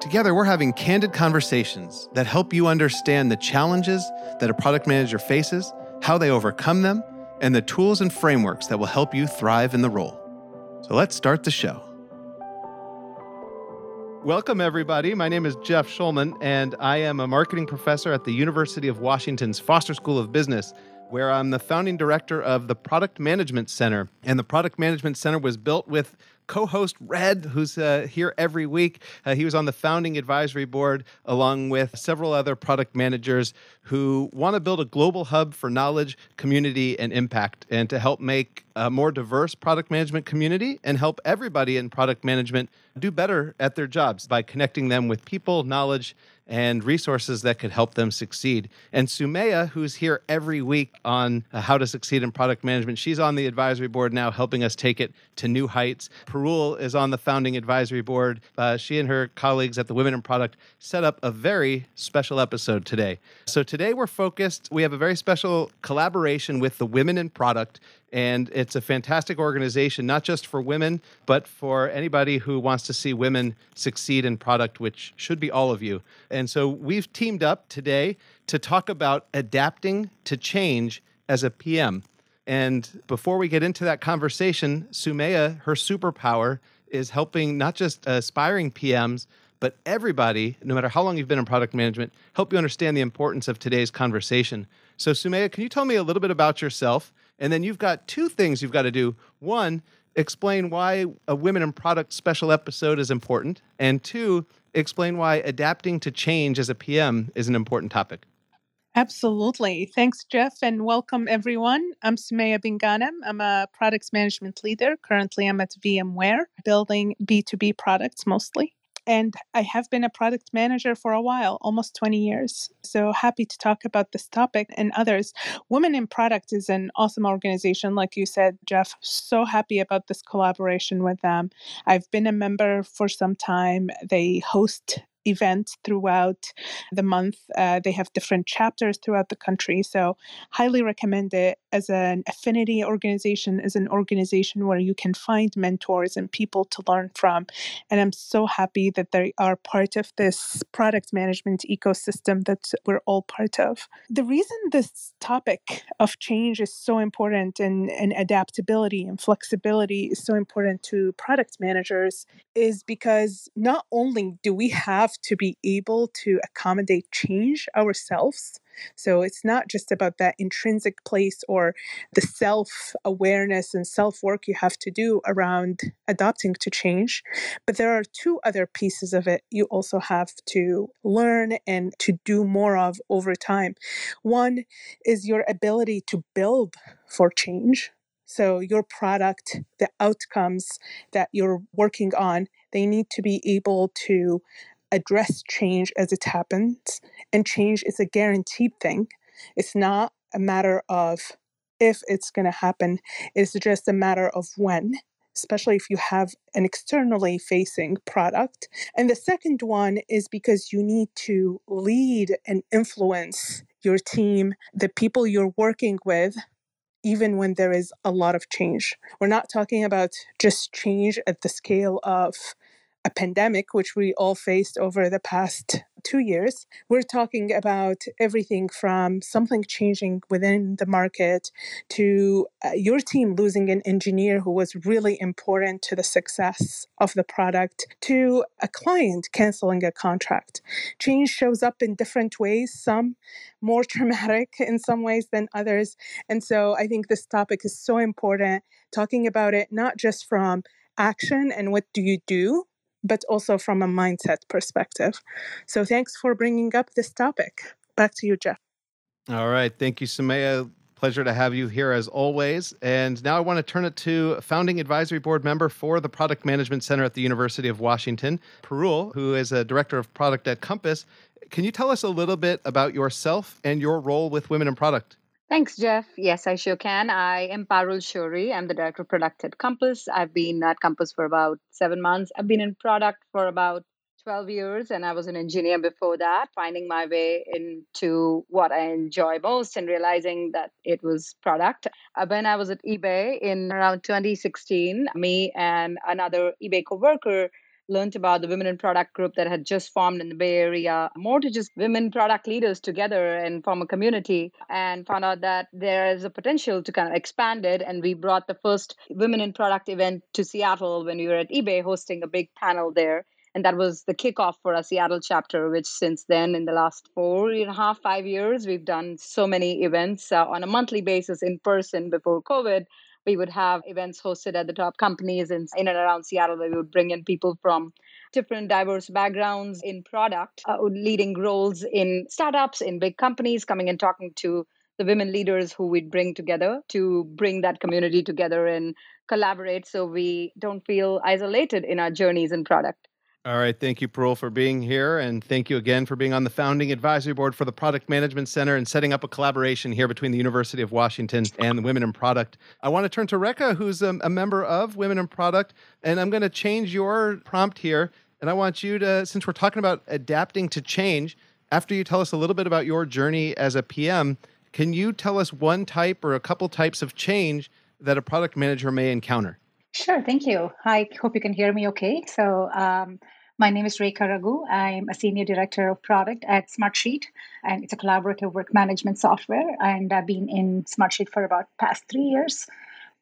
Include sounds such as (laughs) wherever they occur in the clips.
Together, we're having candid conversations that help you understand the challenges that a product manager faces, how they overcome them, and the tools and frameworks that will help you thrive in the role. So let's start the show. Welcome, everybody. My name is Jeff Shulman, and I am a marketing professor at the University of Washington's Foster School of Business where I'm the founding director of the Product Management Center. And the Product Management Center was built with co host Red, who's uh, here every week. Uh, he was on the founding advisory board along with several other product managers who want to build a global hub for knowledge, community, and impact, and to help make a more diverse product management community and help everybody in product management do better at their jobs by connecting them with people, knowledge, and resources that could help them succeed. And Sumaya, who's here every week on uh, how to succeed in product management, she's on the advisory board now, helping us take it to new heights. Parul is on the founding advisory board. Uh, she and her colleagues at the Women in Product set up a very special episode today. So today we're focused, we have a very special collaboration with the Women in Product and it's a fantastic organization, not just for women, but for anybody who wants to see women succeed in product, which should be all of you. And so we've teamed up today to talk about adapting to change as a PM. And before we get into that conversation, Sumaya, her superpower is helping not just aspiring PMs, but everybody, no matter how long you've been in product management, help you understand the importance of today's conversation. So, Sumaya, can you tell me a little bit about yourself? And then you've got two things you've got to do. One, explain why a women in product special episode is important. And two, explain why adapting to change as a PM is an important topic. Absolutely. Thanks, Jeff, and welcome everyone. I'm Sumaya Binganem. I'm a products management leader. Currently, I'm at VMware, building B2B products mostly. And I have been a product manager for a while, almost 20 years. So happy to talk about this topic and others. Women in Product is an awesome organization, like you said, Jeff. So happy about this collaboration with them. I've been a member for some time. They host events throughout the month. Uh, they have different chapters throughout the country. So, highly recommend it as an affinity organization, as an organization where you can find mentors and people to learn from. And I'm so happy that they are part of this product management ecosystem that we're all part of. The reason this topic of change is so important and, and adaptability and flexibility is so important to product managers is because not only do we have have to be able to accommodate change ourselves. So it's not just about that intrinsic place or the self awareness and self work you have to do around adapting to change. But there are two other pieces of it you also have to learn and to do more of over time. One is your ability to build for change. So, your product, the outcomes that you're working on, they need to be able to address change as it happens. And change is a guaranteed thing. It's not a matter of if it's going to happen, it's just a matter of when, especially if you have an externally facing product. And the second one is because you need to lead and influence your team, the people you're working with, even when there is a lot of change. We're not talking about just change at the scale of a pandemic, which we all faced over the past two years, we're talking about everything from something changing within the market to uh, your team losing an engineer who was really important to the success of the product to a client canceling a contract. Change shows up in different ways, some more traumatic in some ways than others. And so I think this topic is so important, talking about it not just from action and what do you do but also from a mindset perspective. So thanks for bringing up this topic. Back to you, Jeff. All right. Thank you, Sumaya. Pleasure to have you here as always. And now I want to turn it to founding advisory board member for the Product Management Center at the University of Washington, Parul, who is a director of product at Compass. Can you tell us a little bit about yourself and your role with Women in Product? Thanks, Jeff. Yes, I sure can. I am Parul Shourie. I'm the director of product at Compass. I've been at Compass for about seven months. I've been in product for about 12 years, and I was an engineer before that, finding my way into what I enjoy most and realizing that it was product. Uh, when I was at eBay in around 2016, me and another eBay coworker learned about the Women in Product group that had just formed in the Bay Area, more to just women product leaders together and form a community, and found out that there is a potential to kind of expand it. And we brought the first Women in Product event to Seattle when we were at eBay hosting a big panel there. And that was the kickoff for our Seattle chapter, which since then, in the last four and a half, five years, we've done so many events uh, on a monthly basis in person before COVID we would have events hosted at the top companies in, in and around Seattle where we would bring in people from different diverse backgrounds in product, uh, leading roles in startups, in big companies, coming and talking to the women leaders who we'd bring together to bring that community together and collaborate so we don't feel isolated in our journeys in product. All right. Thank you, Parul, for being here. And thank you again for being on the founding advisory board for the Product Management Center and setting up a collaboration here between the University of Washington and the Women in Product. I want to turn to Rekha, who's a, a member of Women in Product. And I'm going to change your prompt here. And I want you to, since we're talking about adapting to change, after you tell us a little bit about your journey as a PM, can you tell us one type or a couple types of change that a product manager may encounter? Sure, thank you. I hope you can hear me okay. So, um, my name is Rekha Raghu. I'm a senior director of product at Smartsheet, and it's a collaborative work management software. And I've been in Smartsheet for about past three years.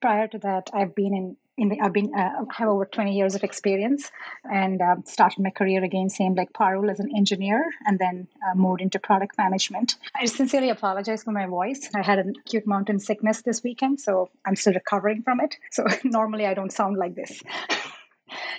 Prior to that, I've been in in the, I've been uh, have over 20 years of experience and uh, started my career again, same like Parul as an engineer, and then uh, moved into product management. I sincerely apologize for my voice. I had an acute mountain sickness this weekend, so I'm still recovering from it. So (laughs) normally I don't sound like this. (laughs)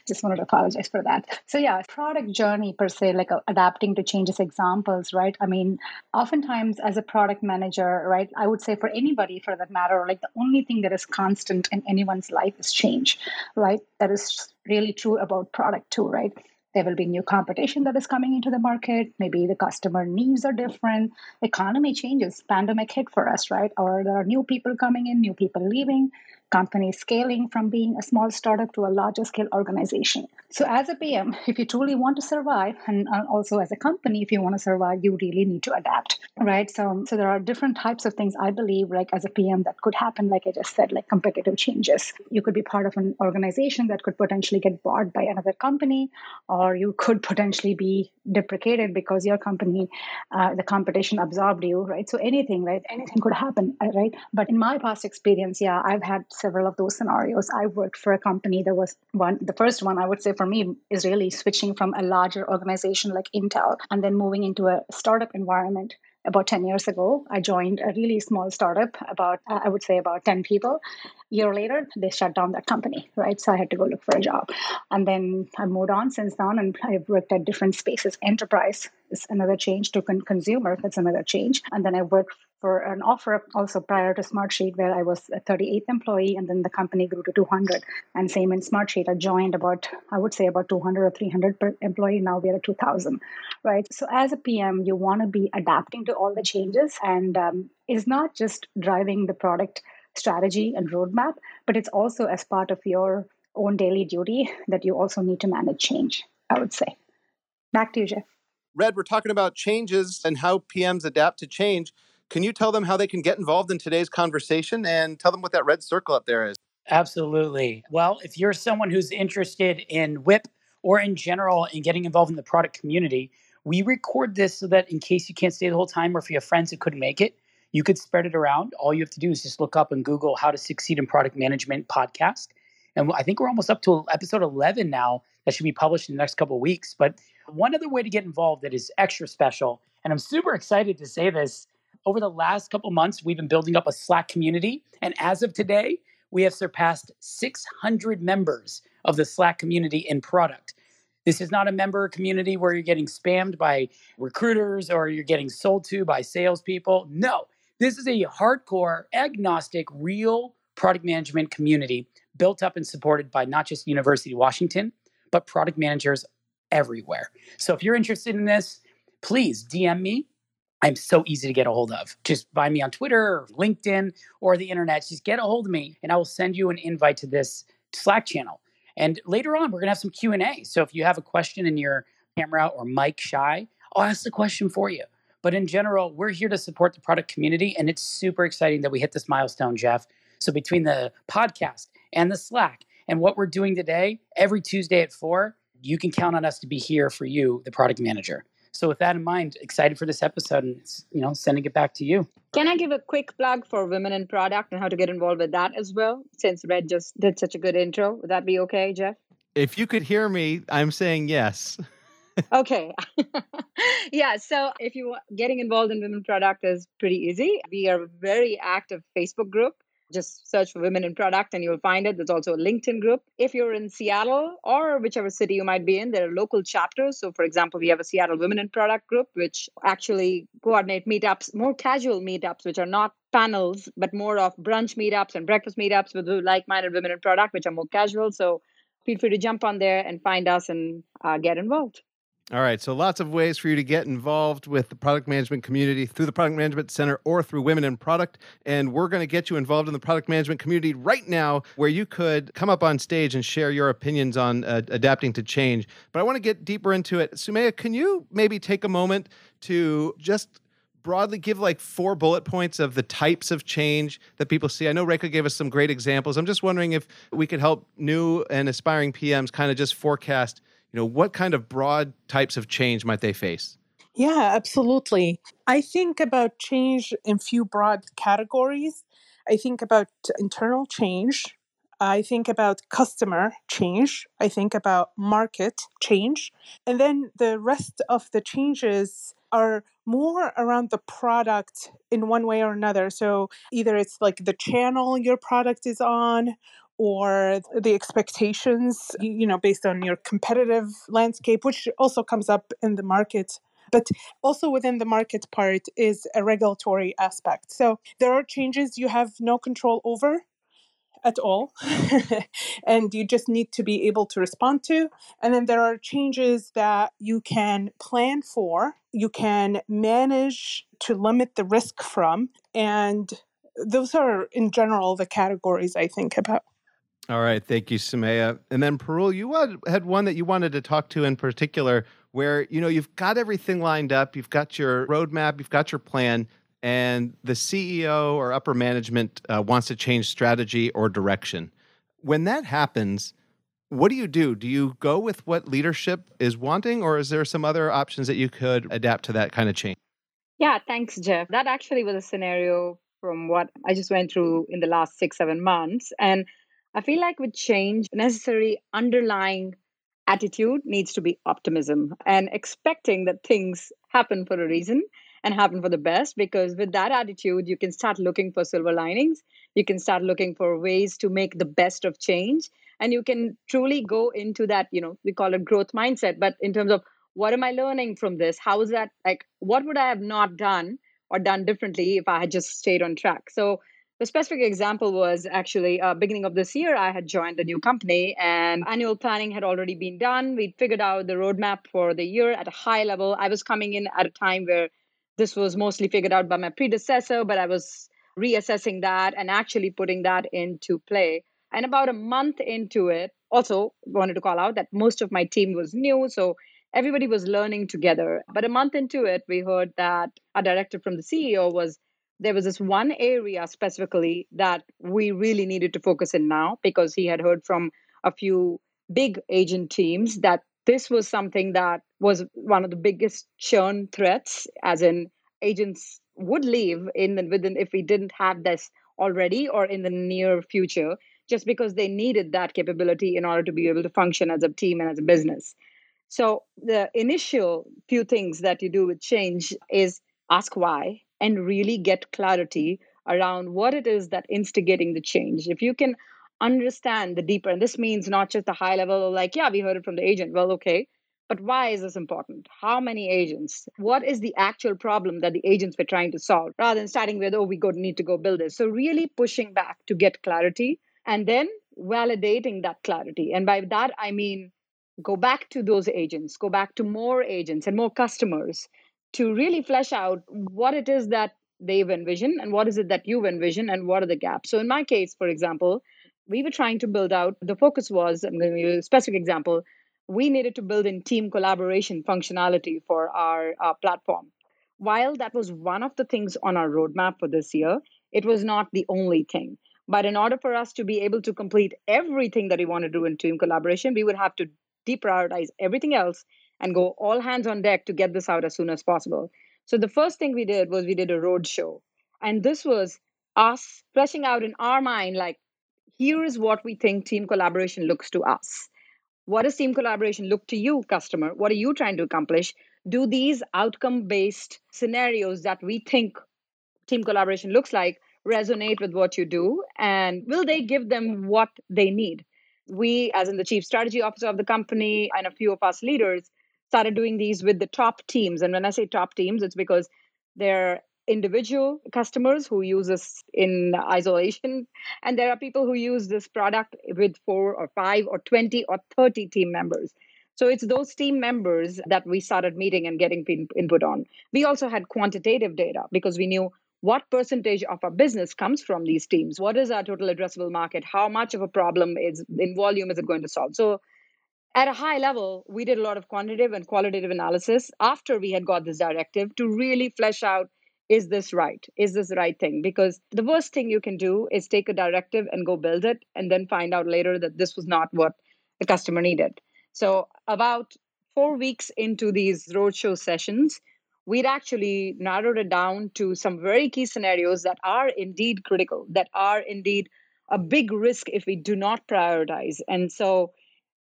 just wanted to apologize for that. So yeah, product journey per se, like uh, adapting to changes examples, right? I mean, oftentimes as a product manager, right, I would say for anybody for that matter, like the only thing that is constant in anyone's life is change, right? That is really true about product too, right? there will be new competition that is coming into the market maybe the customer needs are different economy changes pandemic hit for us right or there are new people coming in new people leaving companies scaling from being a small startup to a larger scale organization. So, as a PM, if you truly want to survive, and uh, also as a company, if you want to survive, you really need to adapt, right? So, so there are different types of things I believe, like as a PM, that could happen. Like I just said, like competitive changes. You could be part of an organization that could potentially get bought by another company, or you could (laughs) potentially be deprecated because your company, uh, the competition absorbed you, right? So anything, right? Anything could happen, right? But in my past experience, yeah, I've had several of those scenarios. I worked for a company that was one, the first one I would say for me is really switching from a larger organization like Intel and then moving into a startup environment. About 10 years ago i joined a really small startup about i would say about 10 people. A year later they shut down that company right? So i had to go look for a job. And then i moved on since then and i've worked at different spaces. Enterprise is another change. To con- consumer that's another change. And then i worked for an offer also prior to Smartsheet, where I was a 38th employee, and then the company grew to 200. And same in Smartsheet, I joined about, I would say, about 200 or 300 per employee. Now we're at 2,000, right? So as a PM, you want to be adapting to all the changes, and um, it's not just driving the product strategy and roadmap, but it's also as part of your own daily duty that you also need to manage change. I would say. Back to you, Jeff. Red, we're talking about changes and how PMs adapt to change. Can you tell them how they can get involved in today's conversation and tell them what that red circle up there is? Absolutely. Well, if you're someone who's interested in WIP or in general in getting involved in the product community, we record this so that in case you can't stay the whole time or if you have friends who couldn't make it, you could spread it around. All you have to do is just look up and Google how to succeed in product management podcast. And I think we're almost up to episode 11 now that should be published in the next couple of weeks. But one other way to get involved that is extra special, and I'm super excited to say this over the last couple months, we've been building up a Slack community. And as of today, we have surpassed 600 members of the Slack community in product. This is not a member community where you're getting spammed by recruiters or you're getting sold to by salespeople. No, this is a hardcore, agnostic, real product management community built up and supported by not just University of Washington, but product managers everywhere. So if you're interested in this, please DM me I'm so easy to get a hold of. Just find me on Twitter or LinkedIn or the internet. Just get a hold of me and I will send you an invite to this Slack channel. And later on, we're to have some Q&A. So if you have a question in your camera or mic shy, I'll ask the question for you. But in general, we're here to support the product community. And it's super exciting that we hit this milestone, Jeff. So between the podcast and the Slack and what we're doing today, every Tuesday at four, you can count on us to be here for you, the product manager. So with that in mind, excited for this episode and you know, sending it back to you. Can I give a quick plug for women in product and how to get involved with that as well? Since Red just did such a good intro. Would that be okay, Jeff? If you could hear me, I'm saying yes. (laughs) okay. (laughs) yeah. So if you want getting involved in women product is pretty easy. We are a very active Facebook group just search for women in product and you'll find it. There's also a LinkedIn group. If you're in Seattle or whichever city you might be in, there are local chapters. So, for example, we have a Seattle Women in Product group, which actually coordinate meetups, more casual meetups, which are not panels, but more of brunch meetups and breakfast meetups with like minded women in product, which are more casual. So, feel free to jump on there and find us and uh, get involved. All right. So lots of ways for you to get involved with the product management community through the Product Management Center or through Women in Product. And we're going to get you involved in the product management community right now, where you could come up on stage and share your opinions on uh, adapting to change. But I want to get deeper into it. Sumaya, can you maybe take a moment to just broadly give like four bullet points of the types of change that people see? I know Rekha gave us some great examples. I'm just wondering if we could help new and aspiring PMs kind of just forecast you know what kind of broad types of change might they face yeah absolutely i think about change in few broad categories i think about internal change I think about customer change. I think about market change. And then the rest of the changes are more around the product in one way or another. So either it's like the channel your product is on, or the expectations, you know, based on your competitive landscape, which also comes up in the market. But also within the market part is a regulatory aspect. So there are changes you have no control over at all, (laughs) and you just need to be able to respond to. And then there are changes that you can plan for, you can manage to limit the risk from. And those are, in general, the categories I think about. All right. Thank you, Sumaya. And then Parul, you had one that you wanted to talk to in particular where, you know, you've got everything lined up, you've got your roadmap, you've got your plan, and the CEO or upper management uh, wants to change strategy or direction. When that happens, what do you do? Do you go with what leadership is wanting, or is there some other options that you could adapt to that kind of change? Yeah, thanks, Jeff. That actually was a scenario from what I just went through in the last six, seven months. And I feel like with change, necessary underlying attitude needs to be optimism and expecting that things happen for a reason and happen for the best because with that attitude you can start looking for silver linings you can start looking for ways to make the best of change and you can truly go into that you know we call it growth mindset but in terms of what am i learning from this? How is that like what would i have not done or done differently if i had just stayed on track? So the specific example was actually uh, beginning of this year i had joined a new company and annual planning had already been done. We'd figured out the roadmap for the year at a high level. I was coming in at a time where this was mostly figured out by my predecessor but i was reassessing that and actually putting that into play. And about a month into it also wanted to call out that most of my team was new so everybody was learning together. But a month into it we heard that a director from the ceo was there was this one area specifically that we really needed to focus in now because he had heard from a few big agent teams that this was something that was one of the biggest churn threats as in agents would leave in the, within if we didn't have this already or in the near future just because they needed that capability in order to be able to function as a team and as a business. So the initial few things that you do with change is ask why and really get clarity around what it is that instigating the change. If you can understand the deeper, and this means not just the high level, of like, yeah, we heard it from the agent. Well, okay. But why is this important? How many agents? What is the actual problem that the agents were trying to solve rather than starting with, oh, we go need to go build this. So really pushing back to get clarity and then validating that clarity. And by that I mean go back to those agents, go back to more agents and more customers to really flesh out what it is that they've envisioned and what is it that you've envisioned and what are the gaps. So in my case, for example, we were trying to build out the focus was i'm going to give you a specific example we needed to build in team collaboration functionality for our uh, platform while that was one of the things on our roadmap for this year it was not the only thing but in order for us to be able to complete everything that we want to do in team collaboration we would have to deprioritize everything else and go all hands on deck to get this out as soon as possible so the first thing we did was we did a road show and this was us fleshing out in our mind like here is what we think team collaboration looks to us. What does team collaboration look to you, customer? What are you trying to accomplish? Do these outcome based scenarios that we think team collaboration looks like resonate with what you do? And will they give them what they need? We, as in the chief strategy officer of the company, and a few of us leaders, started doing these with the top teams. And when I say top teams, it's because they're individual customers who use this in isolation (laughs) and there are people who use this product with four or five or 20 or 30 team members. So it's those team members that we started meeting and getting input on. We also had quantitative data because we knew what percentage of our business comes from these teams. What is our total addressable market? How much of a problem is in volume is it going to solve? So at a high level, we did a lot of quantitative and qualitative analysis after we had got this directive to really flesh out is this right? Is this the right thing? Because the worst thing you can do is take a directive and go build it and then find out later that this was not what the customer needed. So, about four weeks into these roadshow sessions, we'd actually narrowed it down to some very key scenarios that are indeed critical, that are indeed a big risk if we do not prioritize. And so,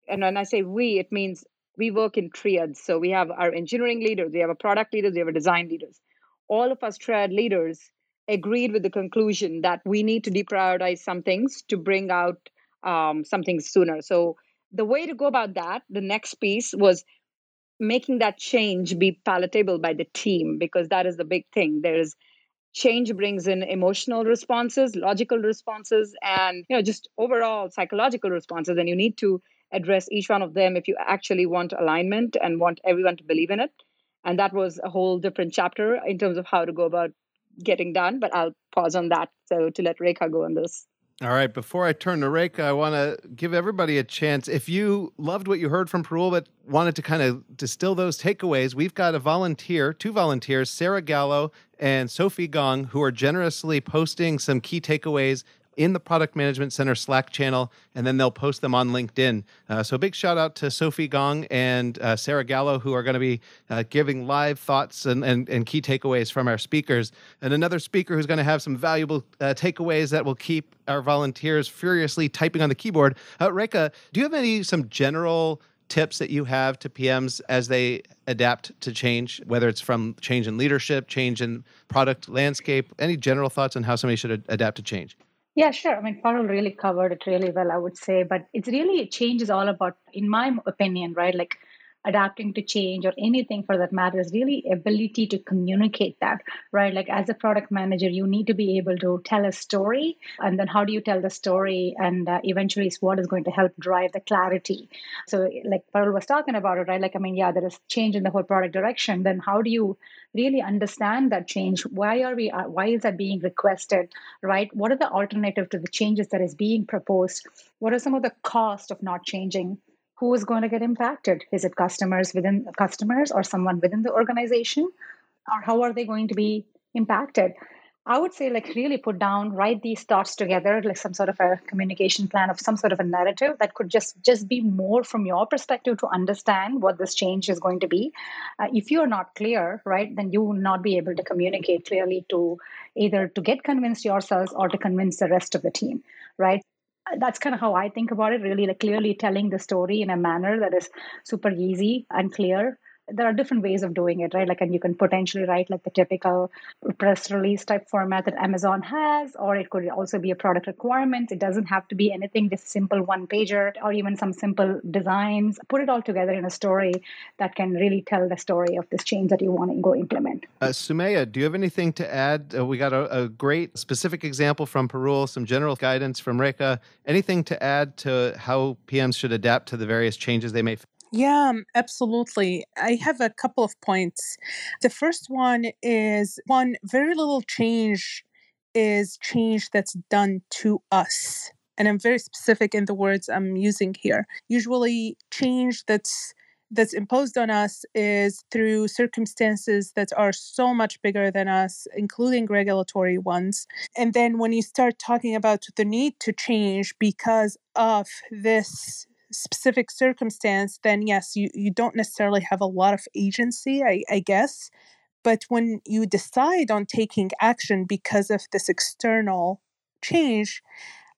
and when I say we, it means we work in triads. So we have our engineering leaders, we have a product leaders, we have a design leaders all of us triad leaders agreed with the conclusion that we need to deprioritize some things to bring out um, something sooner. So the way to go about that, the next piece was making that change be palatable by the team because that is the big thing. There is change brings in emotional responses, logical responses, and you know just overall psychological responses. And you need to address each one of them if you actually want alignment and want everyone to believe in it and that was a whole different chapter in terms of how to go about getting done but i'll pause on that so to let rekha go on this all right. Before I turn to Rekha, I want to give everybody a chance. If you loved what you heard from Parul, but wanted to kind of distill those takeaways, we've got a volunteer, two volunteers, Sarah Gallo and Sophie Gong, who are generously posting some key takeaways in the Product Management Center Slack channel, and then they'll post them on LinkedIn. Uh, so, big shout out to Sophie Gong and uh, Sarah Gallo, who are going to be uh, giving live thoughts and, and, and, key takeaways from our speakers. And another speaker who's going to have some valuable uh, takeaways that will keep our volunteers furiously typing on the keyboard. Uh, Rekha, do you have any some general tips that you have to PMs as they adapt to change, whether it's from change in leadership, change in product landscape? Any general thoughts on how somebody should adapt to change? Yeah, sure. I mean, Parul really covered it really well, I would say. But it's really, change is all about, in my opinion, right? Like adapting to change or anything for that matter is really ability to communicate that right? Like as a product manager you need to be able to tell a story and then how do you tell the story and uh, eventually is what is going to help drive the clarity. So like Parul was talking about it right? Like i mean yeah there is change in the whole product direction. Then how do you really understand that change? Why are we uh, why is that being requested right? What are the alternative to the changes that is being proposed? What are some of the cost of not changing who is going to get impacted? Is it customers within customers or someone within the organization? Or how are they going to be impacted? I would say like really put down write these thoughts together like some sort of a communication plan of some sort of a narrative that could just just be more from your perspective to understand what this change is going to be. Uh, if you are not clear right then you will not be able to communicate clearly to either to get convinced yourselves or to convince the rest of the team right that's kind of how I think about it, really, like clearly telling the story in a manner that is super easy and clear there are different ways of doing it, right? Like, and you can potentially write like the typical press release type format that Amazon has, or it could also be a product requirement. It doesn't have to be anything, just simple one pager or even some simple designs. Put it all together in a story that can really tell the story of this change that you want to go implement. Uh, Sumaya, do you have anything to add? Uh, we got a, a, great specific example from Parul, some general guidance from Rekha. Anything to add to how PMs should adapt to the various changes they may? Yeah, absolutely. I have a couple of points. The first one is one, very little change is change that's done to us. And I'm very specific in the words I'm using here. Usually, change that's that's imposed on us is through circumstances that are so much bigger than us, including regulatory ones. And then when you start talking about the need to change because of this specific circumstance, then yes, you, you don't necessarily have a lot of agency, I, I guess. But when you decide on taking action because of this external change,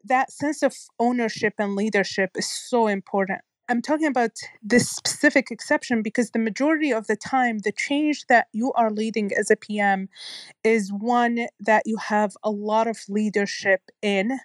that sense of ownership and leadership is so important. I'm talking about this specific exception because the majority of the time, the change that you are leading as a PM is one that you have a lot of leadership in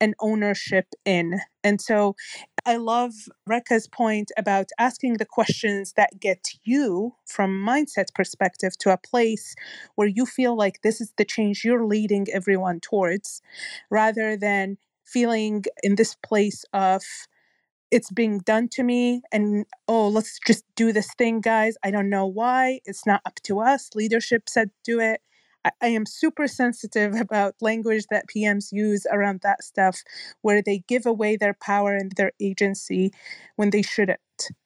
and ownership in. And so I love Rekha's point about asking the questions that get you from mindset perspective to a place where you feel like this is the change you're leading everyone towards rather than feeling in this place of it's being done to me and oh let's just do this thing guys. I don't know why. It's not up to us. Leadership said do it I, am super sensitive (laughs) about language that pms use around that stuff where they give away their power and their agency when they shouldn't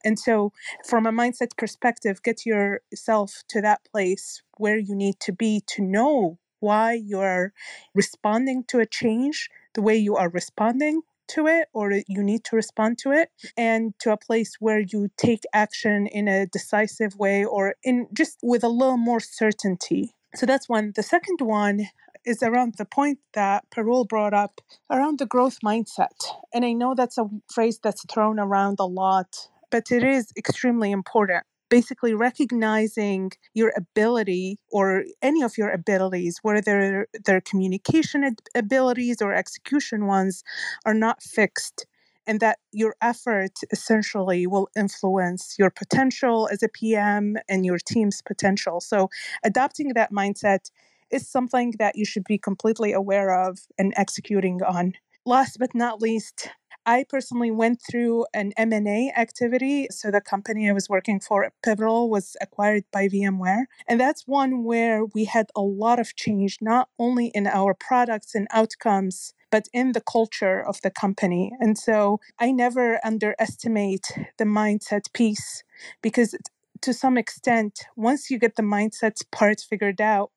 and so from a mindset perspective get yourself to that place where you need to be to know why you're responding to a change the way you are responding to it or you need to respond to it and to a place where you take action in a decisive way or in just with a little more certainty. So that's one. The second one is around the point that Parul brought up around the growth mindset. And I know that's a phrase that's thrown around a lot, but it is extremely important basically recognizing your ability or any of your abilities, whether they're communication abilities or execution ones, are not fixed. And that your effort essentially will influence your potential as a PM and your team's potential. So, adopting that mindset is something that you should be completely aware of and executing on. Last but not least, I personally went through an M&A activity. So the company I was working for, Pivotal, was acquired by VMware. And that's one where we had a lot of change, not only in our products and outcomes, but in the culture of the company. And so I never underestimate the mindset piece because to some extent, once you get the mindset part figured out,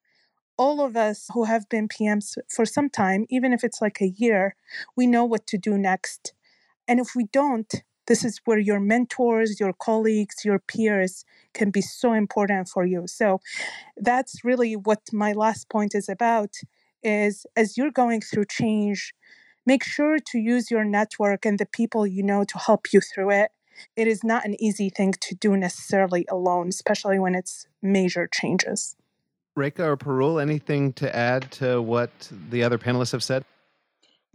all of us who have been PMs for some time, even if it's like a year, we know what to do next. And if we don't, this is where your mentors, your colleagues, your peers can be so important for you. So that's really what my last point is about is as you're going through change, make sure to use your network and the people you know to help you through it. It is not an easy thing to do necessarily alone, especially when it's major changes. Rekha or Parul, anything to add to what the other panelists have said?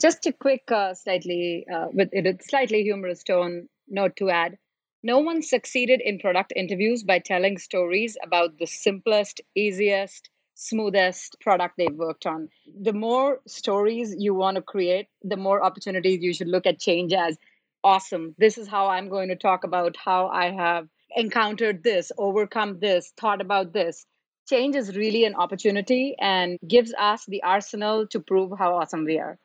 Just a quick, uh, slightly uh, with a slightly humorous tone note to add. No one succeeded in product interviews by telling stories about the simplest, easiest, smoothest product they've worked on. The more stories you want to create, the more opportunities you should look at change as awesome. This is how I'm going to talk about how I have encountered this, overcome this, thought about this. Change is really an opportunity and gives us the arsenal to prove how awesome we are.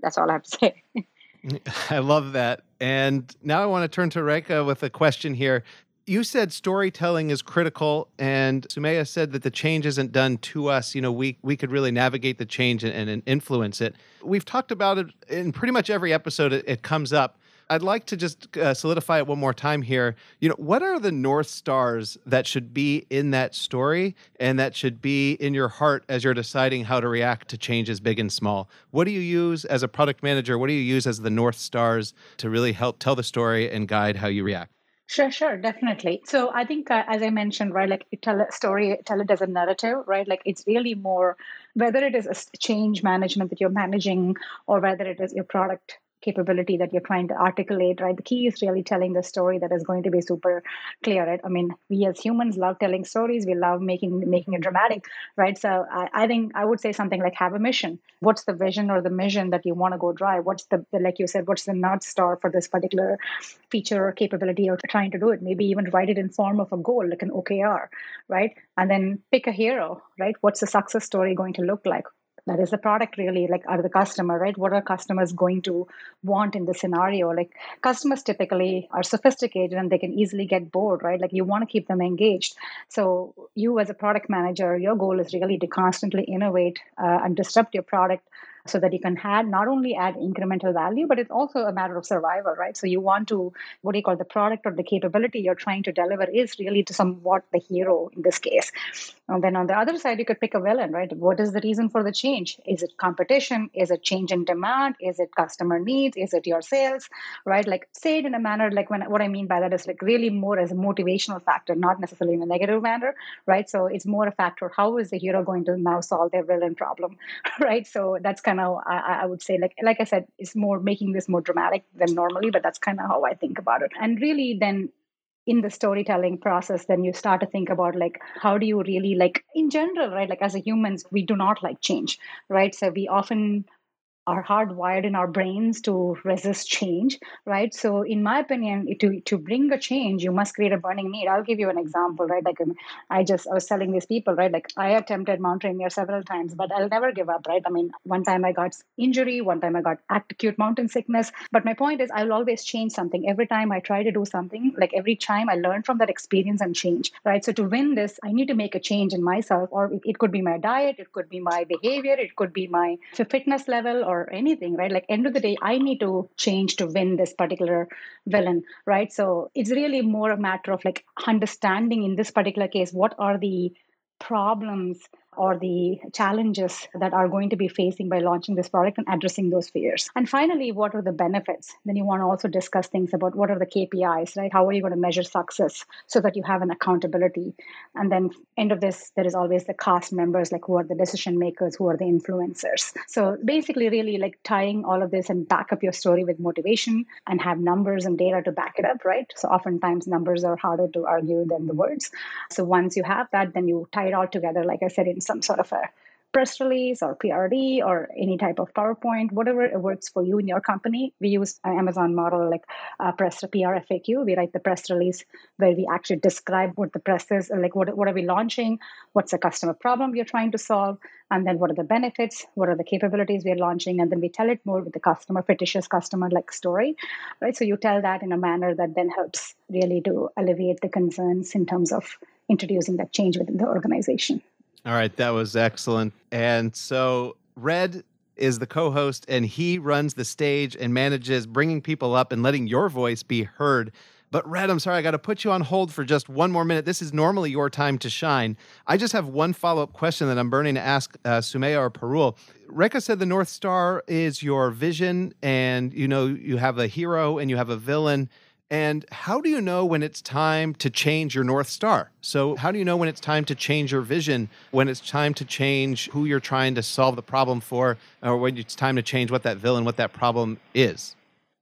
That's all I have to say. (laughs) (laughs) I love that. And now I want to turn to Rekha with a question here. You said storytelling is critical, and Sumaya said that the change isn't done to us. You know, we we could really navigate the change and, and influence it. We've talked about it in pretty much every episode. It, it comes up. I'd like to just uh, solidify it one more time here. You know, what are the north stars that should be in that story and that should be in your heart as you're deciding how to react to changes big and small? What do you use as a product manager? What do you use as the north stars to really help tell the story and guide how you react? Sure, sure, definitely. So I think, uh, as I mentioned, right, like tell a story, tell it as a narrative, right? Like it's really more whether it is a change management that you're managing or whether it is your product capability that you're trying to articulate, right? The key is really telling the story that is going to be super clear, right? I mean, we as humans love telling stories. We love making making it dramatic, right? So I, I think I would say something like have a mission. What's the vision or the mission that you want to go drive? What's the, the like you said, what's the north star for this particular feature or capability you're trying to do it? Maybe even write it in form of a goal, like an OKR, right? And then pick a hero, right? What's the success story going to look like? That is the product really like are the customer right? What are customers going to want in the scenario? Like customers typically are sophisticated and they can easily get bored right? Like you want to keep them engaged. So you as a product manager your goal is really to constantly innovate uh, and disrupt your product so that you can add not only add incremental value, but it's also a matter of survival, right? So you want to what do you call the product or the capability you're trying to deliver is really to somewhat the hero in this case. And then on the other side, you could pick a villain, right? What is the reason for the change? Is it competition? Is it change in demand? Is it customer needs? Is it your sales? Right? Like say it in a manner like when what I mean by that is like really more as a motivational factor, not necessarily in a negative manner, right? So it's more a factor. How is the hero going to now solve their villain problem? (laughs) Right. So that's kind of I, I would say like like I said, it's more making this more dramatic than normally, but that's kind of how I think about it. And really then in the storytelling process then you start to think about like how do you really like in general right like as a humans we do not like change right so we often are hardwired in our brains to resist change, right? So, in my opinion, to to bring a change, you must create a burning need. I'll give you an example, right? Like um, I just I was telling these people, right? Like I attempted Mount Rainier several times, but I'll never give up, right? I mean, one time I got injury, one time I got acute mountain sickness. But my point is, I'll always change something every time I try to do something. Like every time I learn from that experience and change, right? So to win this, I need to make a change in myself, or it, it could be my diet, it could be my behavior, it could be my fitness level, or or anything, right? Like end of the day, I need to change to win this particular villain, right? So it's really more a matter of like understanding in this particular case what are the problems or the challenges that are going to be facing by launching this product and addressing those fears. And finally, what are the benefits? Then you want to also discuss things about what are the KPIs, right? How are you going to measure success so that you have an accountability? And then end of this, there is always the cast members, like who are the decision makers, who are the influencers. So basically, really like tying all of this and back up your story with motivation and have numbers and data to back it up, right? So oftentimes numbers are harder to argue than the words. So once you have that, then you tie it all together, like I said, in some sort of a press release or PRD or any type of PowerPoint, whatever works for you in your company. We use an Amazon model like uh, press PR FAQ. We write the press release where we actually describe what the press is, like what, what are we launching, what's the customer problem we are trying to solve, and then what are the benefits, what are the capabilities we are launching, and then we tell it more with the customer, fictitious customer like story, right? So you tell that in a manner that then helps really to alleviate the concerns in terms of introducing that change within the organization. All right, that was excellent. And so Red is the co-host and he runs the stage and manages bringing people up and letting your voice be heard. But Red, I'm sorry, I got to put you on hold for just one more minute. This is normally your time to shine. I just have one follow-up question that I'm burning to ask uh, Sumaya or Parul. Rekha said the North Star is your vision, and you know you have a hero and you have a villain. And how do you know when it's time to change your North Star? So, how do you know when it's time to change your vision, when it's time to change who you're trying to solve the problem for, or when it's time to change what that villain, what that problem is?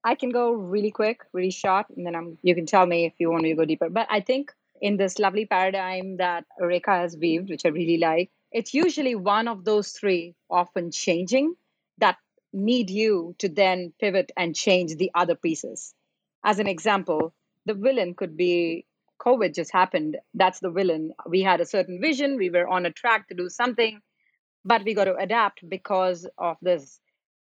I can go really quick, really short, and then I'm, you can tell me if you want me to go deeper. But I think in this lovely paradigm that Rekha has weaved, which I really like, it's usually one of those three often changing that need you to then pivot and change the other pieces as an example, the villain could be COVID just happened. That's the villain. We had a certain vision, we were on a track to do something, but we got to adapt because of this.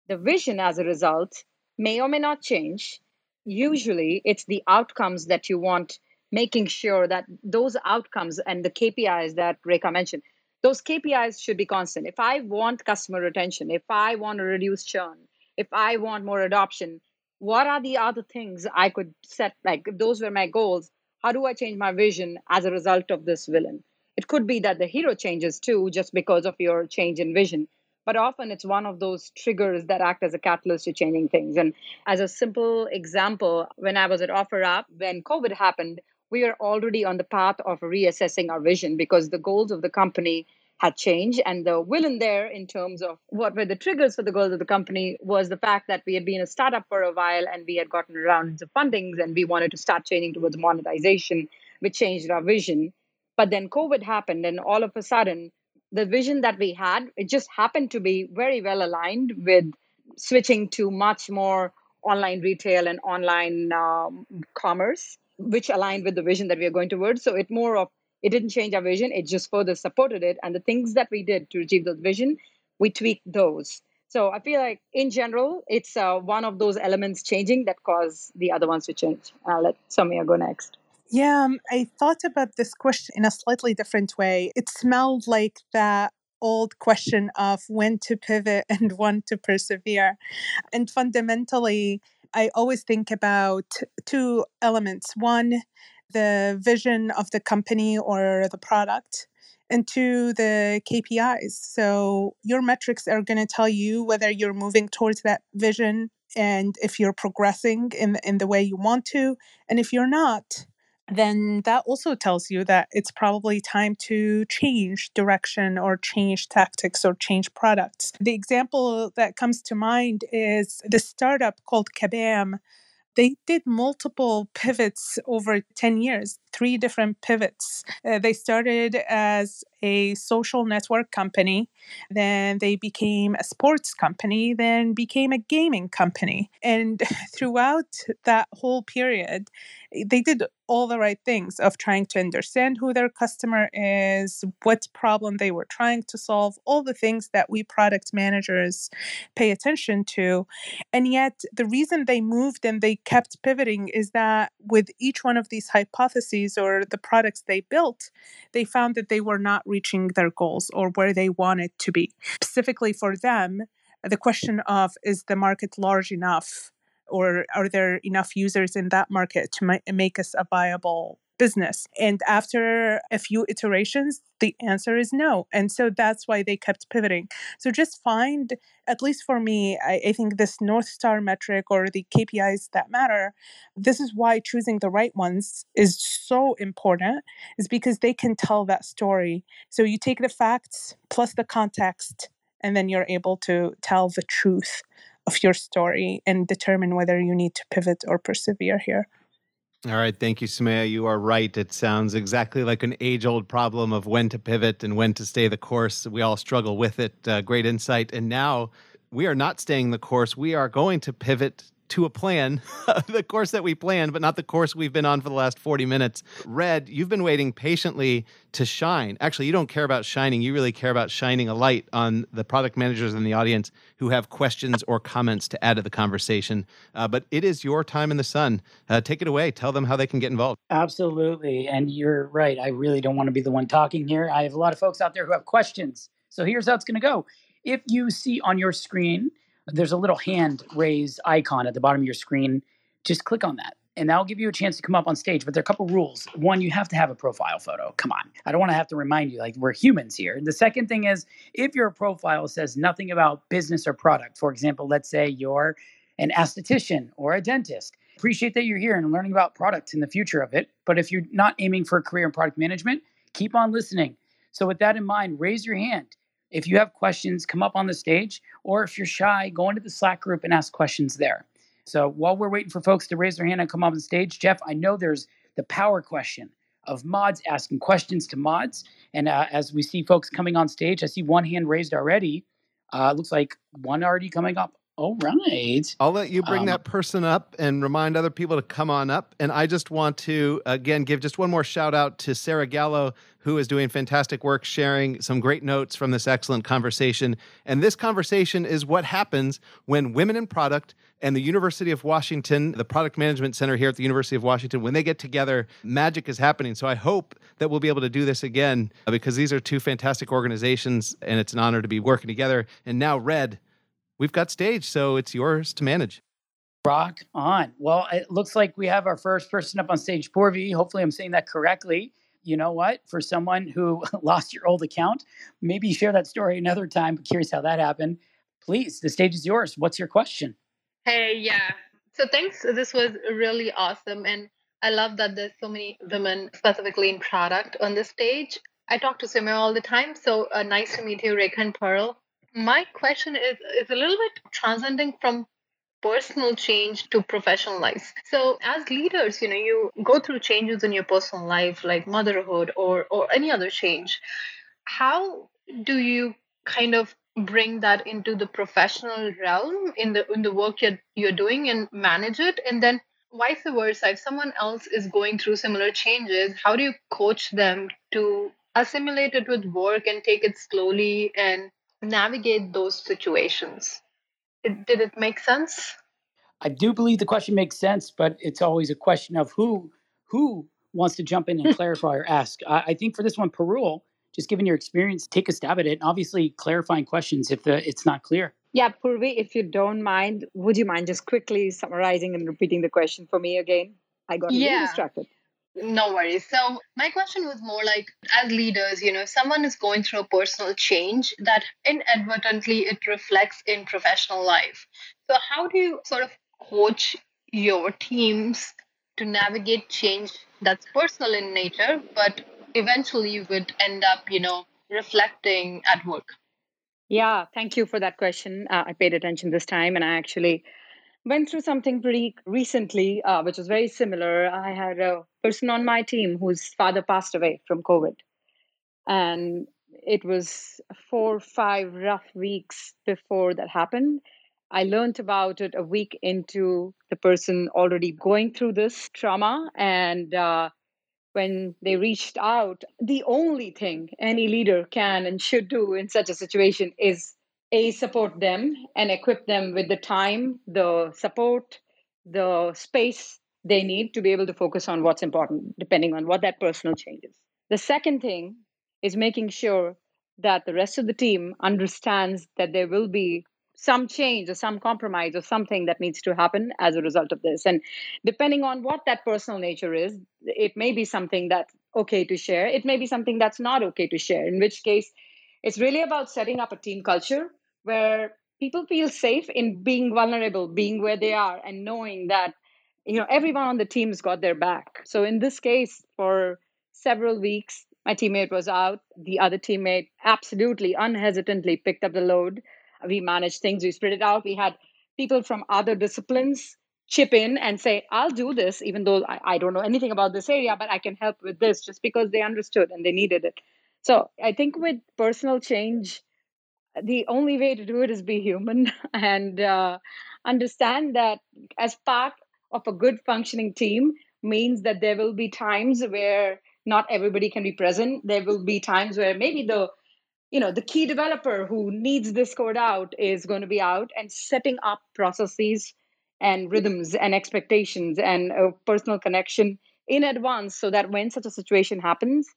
The vision, as a result, may or may not change. Usually, it's the outcomes that you want, making sure that those outcomes and the KPIs that Rekha mentioned, those KPIs should be constant. If I want customer retention, if I want to reduce churn, if I want more adoption, what are the other things I could set? Like, if those were my goals, how do I change my vision as a result of this villain? It could be that the hero changes too, just because of your change in vision. But often it's one of those triggers that act as a catalyst to changing things. And as a simple example, when I was at OfferUp, when COVID happened, we were already on the path of reassessing our vision because the goals of the company had changed. And the will villain there, in terms of what were the triggers for the goals of the company, was the fact that we had been a startup for a while and we had gotten rounds of fundings and we wanted to start changing towards monetization, which changed our vision. But then COVID happened, and all of a sudden, the vision that we had, it just happened to be very well aligned with switching to much more online retail and online um, commerce, which aligned with the vision that we are going towards. So it more of it didn't change our vision; it just further supported it. And the things that we did to achieve those vision, we tweaked those. So I feel like in general, it's uh, one of those elements changing that cause the other ones to change. I'll let Samia go next. Yeah, um, I thought about this question in a slightly different way. It smelled like that old question of when to pivot (laughs) and when to persevere. And fundamentally, I always think about two elements. One, the vision of the company or the product, into the KPIs. So your metrics are going to tell you whether you're moving towards that vision and if you're progressing in, in the way you want to. And if you're not, then that also tells you that it's probably time to change direction or change tactics or change products. The example that comes to mind is the startup called Kabam they did multiple pivots over 10 years, three different pivots. Uh, they started as a social network company, then they became a sports company, then became a gaming company. And (laughs) throughout that whole period, they did all the right things of trying to understand who their customer is, what problem they were trying to solve, all the things that we product managers pay attention to. And yet, the reason they moved and they kept pivoting is that with each one of these hypotheses or the products they built, they found that they were not reaching their goals or where they wanted to be. Specifically for them, the question of is the market large enough or are there enough users in that market to ma- make us a viable business? And after a few iterations, the answer is no. And so that's why they kept pivoting. So just find, at least for me, I, I, think this North Star metric or the KPIs that matter, this is why choosing the right ones is so important, is because they can tell that story. So you take the facts plus the context, and then you're able to tell the truth of your story and determine whether you need to pivot or persevere here. All right. Thank you, Sumaya. You are right. It sounds exactly like an age old problem of when to pivot and when to stay the course. We all struggle with it. Uh, great insight. And now we are not staying the course. We are going to pivot to a plan, (laughs) the course that we planned, but not the course we've been on for the last 40 minutes. Red, you've been waiting patiently to shine. Actually, you don't care about shining. You really care about shining a light on the product managers in the audience who have questions or comments to add to the conversation. Uh, but it is your time in the sun. Uh, take it away. Tell them how they can get involved. Absolutely. And you're right. I really don't want to be the one talking here. I have a lot of folks out there who have questions. So here's how it's going to go. If you see on your screen, there's a little hand raised icon at the bottom of your screen. Just click on that and that'll give you a chance to come up on stage. But there are a couple rules. One, you have to have a profile photo. Come on. I don't want to have to remind you, like, we're humans here. The second thing is if your profile says nothing about business or product, for example, let's say you're an esthetician or a dentist, appreciate that you're here and learning about products and the future of it. But if you're not aiming for a career in product management, keep on listening. So, with that in mind, raise your hand. If you have questions, come up on the stage, or if you're shy, go into the Slack group and ask questions there. So while we're waiting for folks to raise their hand and come up on stage, Jeff, I know there's the power question of mods asking questions to mods. And uh, as we see folks coming on stage, I see one hand raised already. Uh, looks like one already coming up. All right. I'll let you bring um, that person up and remind other people to come on up. And I just want to, again, give just one more shout out to Sarah Gallo, who is doing fantastic work sharing some great notes from this excellent conversation. And this conversation is what happens when women in product and the University of Washington, the Product Management Center here at the University of Washington, when they get together, magic is happening. So I hope that we'll be able to do this again because these are two fantastic organizations and it's an honor to be working together. And now, Red, we've got stage, so it's yours to manage. Rock on. Well, it looks like we have our first person up on stage, Purvi. Hopefully, I'm saying that correctly. You know what? For someone who (laughs) lost your old account, maybe share that story another time. But curious how that happened. Please, the stage is yours. What's your question? Hey, yeah. So thanks. This was really awesome. And I love that there's so many women specifically in product on the stage. I talk to Sumaya all the time, so uh, nice to meet you, Rekha and Parul. My question is is a little bit transcending from personal change to professional life. So as leaders, you know, you go through changes in your personal life like motherhood or or any other change. How do you kind of bring that into the professional realm in the in the work you're you're doing and manage it and then vice versa if someone else is going through similar changes how do you coach them to assimilate it with work and take it slowly and navigate those situations it, did it make sense i do believe the question makes sense but it's always a question of who who wants to jump in and (laughs) clarify or ask I, I think for this one Parul just given your experience, take a stab at it. And obviously, clarifying questions if the, it's not clear. Yeah, Purvi, if you don't mind, would you mind just quickly summarizing and repeating the question for me again? I got yeah. really distracted. No worries. So, my question was more like as leaders, you know, if someone is going through a personal change that inadvertently it reflects in professional life. So, how do you sort of coach your teams to navigate change that's personal in nature, but eventually you would end up, you know, reflecting at work? Yeah, thank you for that question. Uh, I paid attention this time and I actually went through something pretty recently, uh, which was very similar. I had a person on my team whose father passed away from COVID. And it was four, or five rough weeks before that happened. I learned about it a week into the person already going through this trauma. And uh, when they reached out, the only thing any leader can and should do in such a situation is a support them and equip them with the time, the support, the space they need to be able to focus on what's important, depending on what that personal change is. The second thing is making sure that the rest of the team understands that there will be some change or some compromise or something that needs to happen as a result of this. And depending on what that personal nature is, it may be something that's okay to share. It may be something that's not okay to share, in which case, it's really about setting up a team culture where people feel safe in being vulnerable, being where they are, and knowing that you know everyone on the team's got their back. So in this case, for several weeks, my teammate was out. The other teammate absolutely unhesitantly picked up the load we managed things, we spread it out. We had people from other disciplines chip in and say, I'll do this, even though I, I don't know anything about this area, but I can help with this just because they understood and they needed it. So I think with personal change, the only way to do it is be human (laughs) and uh, understand that as part of a good functioning team means that there will be times where not everybody can be present. There will be times where maybe the you know the key developer who needs this code out is going to be out and setting up processes and rhythms and expectations and a personal connection in advance so that when such a situation happens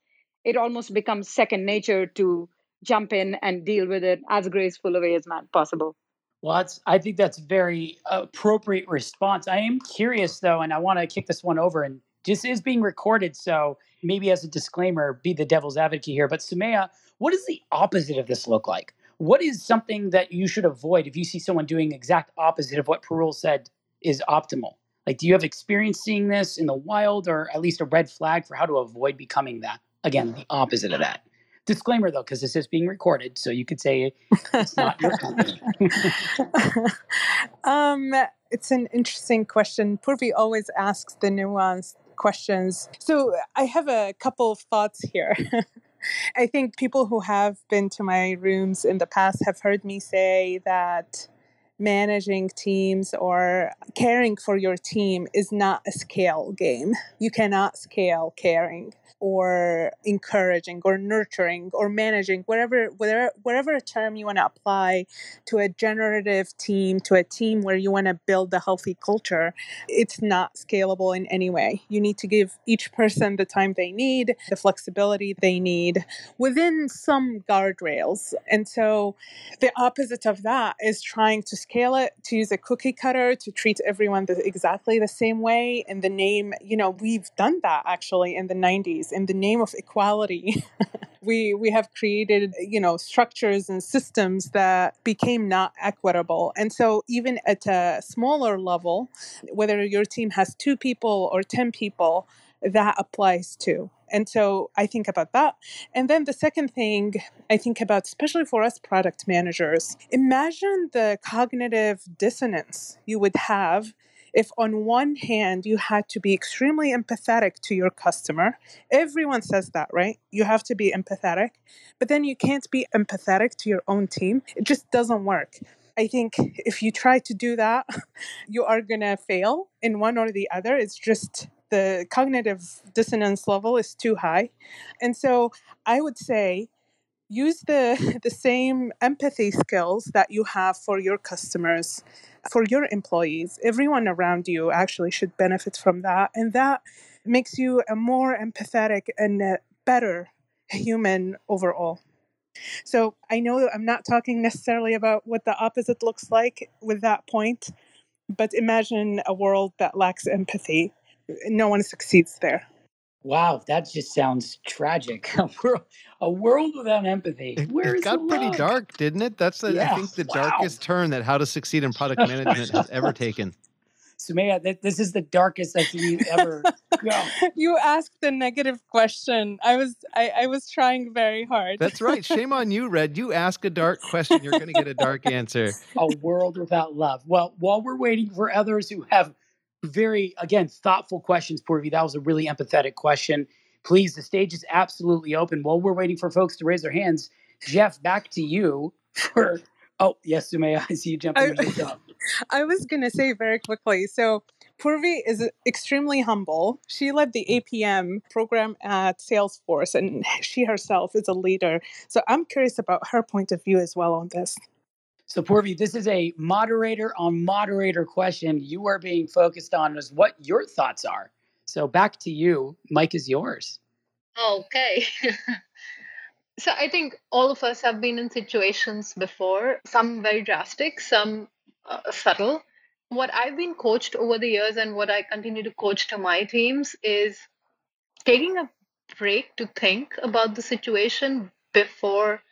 it almost becomes second nature to jump in and deal with it as graceful a way as possible well that's i think that's very appropriate response i am curious though and i want to kick this one over and this is being recorded so maybe as a disclaimer be the devil's advocate here but Sumaya what does the opposite of this look like? What is something that you should avoid if you see someone doing exact opposite of what Parul said is optimal? Like, do you have experience seeing this in the wild or at least a red flag for how to avoid becoming that? Again, the opposite of that. Disclaimer though, because this is being recorded, so you could say it's not your company. (laughs) um, it's an interesting question. Purvi always asks the nuanced questions. So I have a couple of thoughts here. (laughs) I think people who have been to my rooms in the past have heard me say that managing teams or caring for your team is not a scale game. You cannot scale caring or encouraging or nurturing or managing whatever whatever whatever term you want to apply to a generative team to a team where you want to build a healthy culture it's not scalable in any way you need to give each person the time they need the flexibility they need within some guardrails and so the opposite of that is trying to scale it to use a cookie cutter to treat everyone the, exactly the same way in the name you know we've done that actually in the 90s in the name of equality. (laughs) We we have created you know structures and systems that became not equitable. And so even at a smaller level whether your team has two people or 10 people that applies to. And so I think about that. And then the second thing I think about, especially for us product managers, imagine the cognitive dissonance you would have if on one hand you had to be extremely empathetic to your customer. Everyone says that right? You have to be empathetic but then you can't be empathetic to your own team. It just doesn't work. I think if you try to do that (laughs) you are going to fail in one or the other. It's just the cognitive dissonance level is too high. And so I would say use the (laughs) the same empathy skills that you have for your customers for your employees. Everyone around you actually should benefit from that and that makes you a more empathetic and better human overall. So i know i'm not talking necessarily about what the opposite looks like with that point but imagine a world that lacks empathy no one succeeds there. Wow, that just sounds tragic. (laughs) A world, a world without empathy. Where it got pretty love? dark, didn't it? That's the, yeah. I think the wow. darkest turn that How to Succeed in Product Management has ever (laughs) taken. Sumaya, this is the darkest I've seen you ever (laughs) go. you asked the negative question. I was I, I was trying very hard. That's right. Shame on you, Red. You ask a dark question, you're going to get a dark answer. A world without love. Well, while we're waiting for others who have very again thoughtful questions Purvi. that was a really empathetic question please the stage is absolutely open while we're waiting for folks to raise their hands jeff back to you (laughs) for oh yes sumaya i see you jumping I, (laughs) I was going to say very quickly so Purvi is extremely humble. She led the mm. APM program at Salesforce, and she herself is a leader. So I'm curious about her point of view as well on this. So, Purvi, this is a moderator on moderator question. You are being focused on is what your thoughts are. So, back to you. Mike is yours. Okay. (laughs) so, I think all of us have been in situations before, some very drastic, some uh, subtle. What I've been coached over the years and what I continue to coach to my teams is taking a break to think about the situation before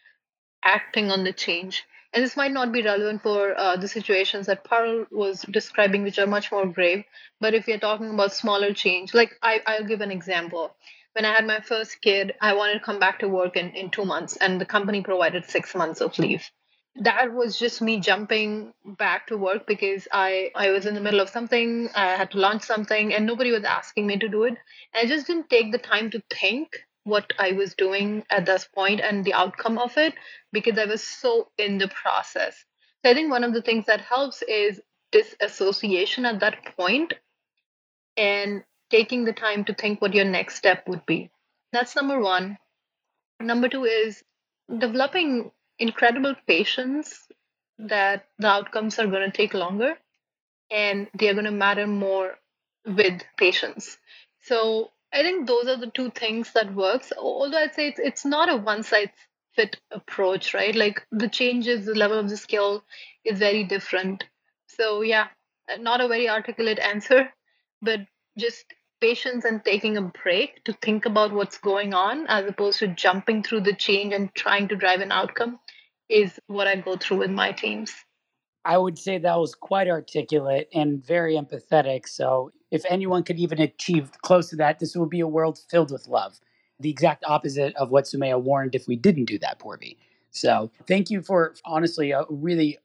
acting on the change and this might not be relevant for uh, the situations that Parul was describing, which are much more grave. But if you're talking about smaller change, like I, I'll give an example. When I had my first kid, I wanted to come back to work in, in two months, and the company provided six months of leave. That was just me jumping back to work because I, I was in the middle of something, I had to launch something, and nobody was asking me to do it. And I just didn't take the time to think what I was doing at this point and the outcome of it because I was so in the process. So I think one of the things that helps is disassociation at that point and taking the time to think what your next step would be. That's number one. Number two is developing incredible patience that the outcomes are going to take longer and they're going to matter more with patience. So I think those are the two things that works. Although I'd say it's, it's not a one size fit approach, right? Like the changes, the level of the skill is very different. So yeah, not a very articulate answer, but just patience and taking a break to think about what's going on as opposed to jumping through the change and trying to drive an outcome is what I go through with my teams. I would say that was quite articulate and very empathetic. So, if anyone could even achieve close to that, this would be a world filled with love. The exact opposite of what Sumaya warned if we didn't do that, Purvi. So, thank you for honestly a really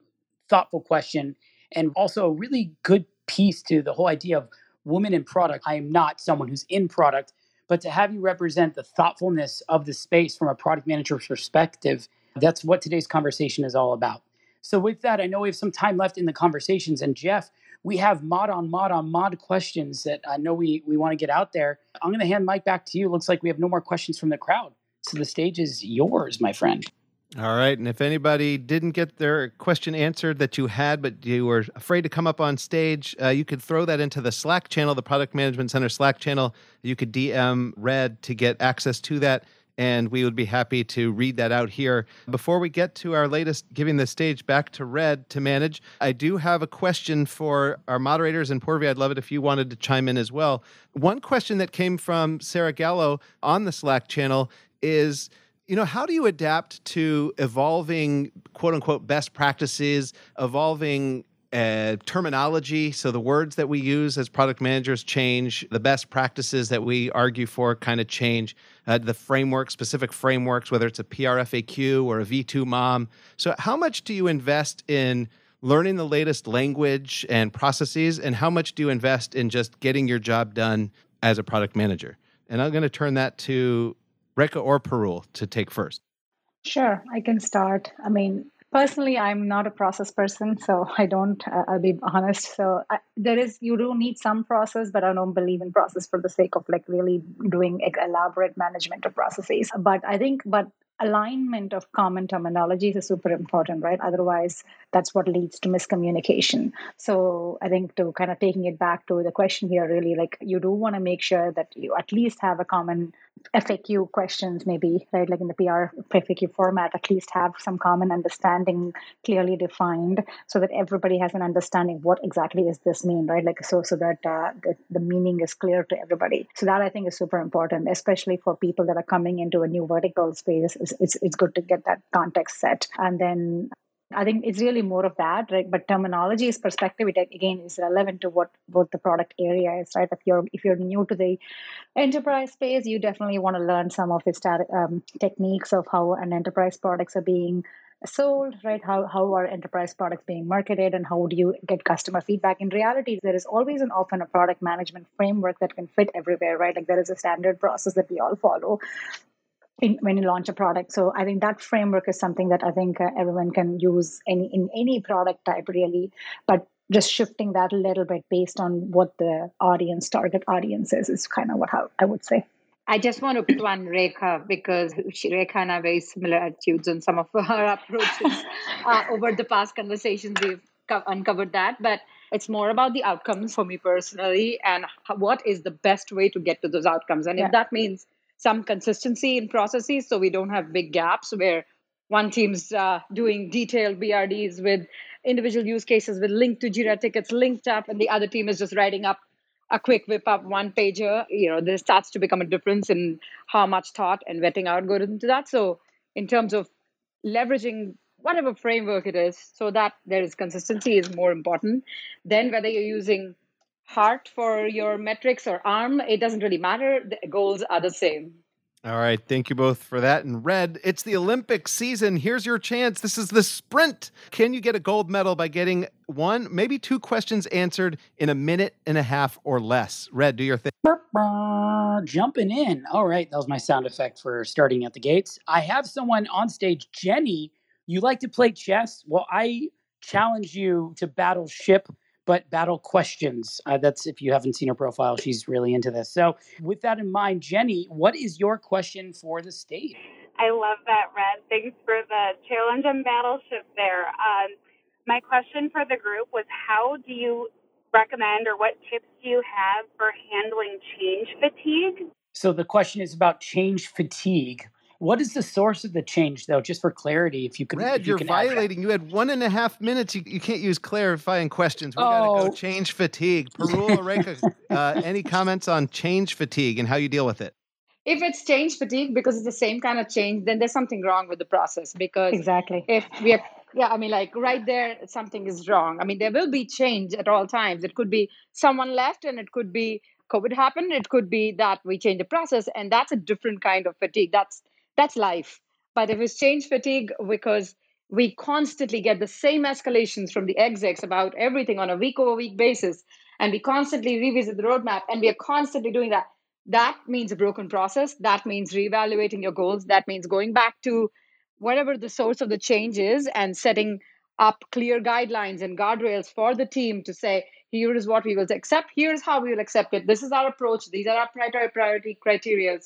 thoughtful question and also a really good piece to the whole idea of women in product. I am not someone who's in product, but to have you represent the thoughtfulness of the space from a product manager's perspective, that's what today's conversation is all about. So with that, I know we have some time left in the conversations. And Jeff, we have mod on mod on mod questions that I know we, we want to get out there. I'm going to hand Mike back to you. Looks like we have no more questions from the crowd. So the stage is yours, my friend. All right. And if anybody didn't get their question answered that you had, but you were afraid to come up on stage, uh, you could throw that into the Slack channel, the Product Management Center Slack channel. You could DM Red to get access to that and we would be happy to read that out here. Before we get to our latest, giving the stage back to Red to manage, I do have a question for our moderators and Purvi. I'd love it if you wanted to chime in as well. One question that came from Sarah Gallo on the Slack channel is you know, how do you adapt to evolving quote unquote best practices, evolving uh, terminology. So the words that we use as product managers change. The best practices that we argue for kind of change. Uh, the framework, specific frameworks, whether it's a PRFAQ or a V2 MOM. So how much do you invest in learning the latest language and processes, and how much do you invest in just getting your job done as a product manager? And I'm going to turn that to Rekha or Parul to take first. Sure, I can start. I mean, personally i'm not a process person so (laughs) i don't uh, i'll be honest. So I, there is you do need some process but i don't believe in process for the sake of like really doing elaborate management of processes. But i think but alignment of common terminologies is super important right? Otherwise that's what leads to miscommunication so i think to kind of taking it back to the question here really like you do want to make sure that you at least have a common FAQ questions, maybe, right? Like in the PR FAQ format, at least have some common understanding clearly defined so that everybody has an understanding what exactly is this mean, right? Like, so, so that uh, the, the meaning is clear to everybody. So that I think is super important, especially for people that are coming into a new vertical space. It's, it's, it's good to get that context set. And then I think it's really more of that, right? But terminology is perspective, it again is relevant to what what the product area is, right? If you're if you're new to the enterprise space, you definitely want to learn some of the stat- um, techniques of how an enterprise products are being sold, right? How how are enterprise products being marketed, and how do you get customer feedback? In reality, there is always and often a product management framework that can fit everywhere, right? Like there is a standard process that we all follow in, when you launch a product. So I think that framework is something that I think uh, everyone can use any in any product type really, but just shifting that a little bit based on what the audience target audience is is kind of what how I would say. I just want to put one Rekha because she, Rekha and I have very similar attitudes on some of (laughs) our approaches. uh, over the past conversations, we've co- uncovered that, but it's more about the outcomes for me personally and what is the best way to get to those outcomes. And yeah. if that means some consistency in processes so we don't have big gaps where one team's uh, doing detailed BRDs with individual use cases with linked to Jira tickets linked up, and the other team is just writing up a quick whip up one pager. You know, there starts to become a difference in how much thought and vetting out goes into that. So, in terms of leveraging whatever framework it is, so that there is consistency is more important than whether you're using heart for your metrics or arm, it doesn't really matter. The goals are the same. All right. Thank you both for that. And Red, it's the Olympic season. Here's your chance. This is the sprint. Can you get a gold medal by getting one, maybe two questions answered in a minute and a half or less? Red, do your thing. (laughs) Jumping in. All right. That was my sound effect for starting at the gates. I have someone on stage. Jenny, you like to play chess? Well, I challenge you to battle ship but battle questions. Uh, that's if you haven't seen her profile, she's really into this. So, with that in mind, Jenny, what is your question for the state? I love that, Red. Thanks for the challenge and battleship there. Um, my question for the group was how do you recommend or what tips do you have for handling change fatigue? So, the question is about change fatigue. What is the source of the change, though? Just for clarity, if you could. Red, if you are violating. You had one and a half minutes. You, you can't use clarifying questions. We oh. got to go change fatigue. Parul Rekha, uh, any (laughs) comments on change fatigue and how you deal with it? If it's change fatigue because it's the same kind of change, then there's something wrong with the process. Because exactly, if we are, yeah, I mean, like right there, something is wrong. I mean, there will be change at all times. It could be someone left, and it could be COVID happened. It could be that we change the process, and that's a different kind of fatigue. That's that's life. But if it's change fatigue because we constantly get the same escalations from the execs about everything on a week over week basis, and we constantly revisit the roadmap, and we are constantly doing that, that means a broken process. That means reevaluating your goals. That means going back to whatever the source of the change is and setting up clear guidelines and guardrails for the team to say, here is what we will accept, here's how we will accept it. This is our approach, these are our priority priority criteria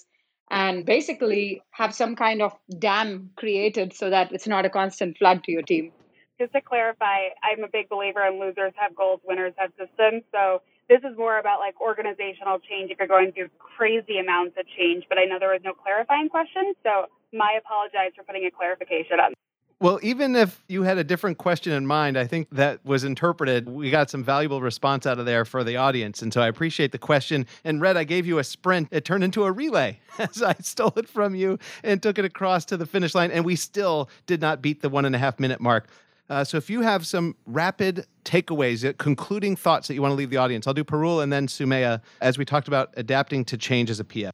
and basically have some kind of dam created so that it's not a constant flood to your team. Just to clarify, I'm a big believer in losers have goals, winners have systems. So this is more about like organizational change if you're going through crazy amounts of change, but I know there was no clarifying question. So my apologize for putting a clarification on. Well, even if you had a different question in mind, I think that was interpreted. We got some valuable response out of there for the audience. And so I appreciate the question. And Red, I gave you a sprint. It turned into a relay (laughs) as I stole it from you and took it across to the finish line. And we still did not beat the one and a half minute mark. Uh, so if you have some rapid takeaways, uh, concluding thoughts that you want to leave the audience, I'll do Parul and then Sumaya as we talked about adapting to change as a PF.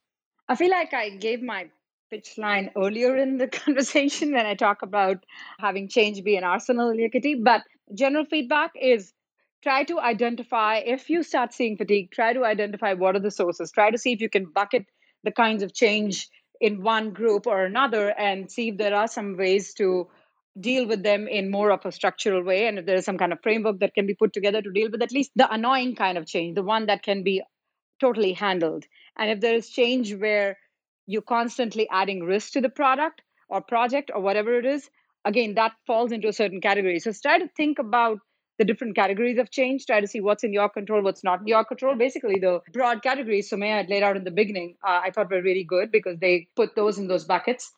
I feel like I gave my pitch line earlier in the (laughs) conversation when I talk about having change be an arsenal kitty. But general feedback is try to identify if you start seeing fatigue, try to identify what are the sources, try to see if you can bucket the kinds of change in one group or another and see if there are some ways to deal with them in more of a structural way and if there is some kind of framework that can be put together to deal with at least the annoying kind of change the one that can be totally handled and if there is change where you're constantly adding risk to the product or project or whatever it is again that falls into a certain category so try to think about the different categories of change, try to see what's in your control, what's not in your control. Basically, the broad categories Sumaya had laid out in the beginning, uh, I thought were really good because they put those in those buckets.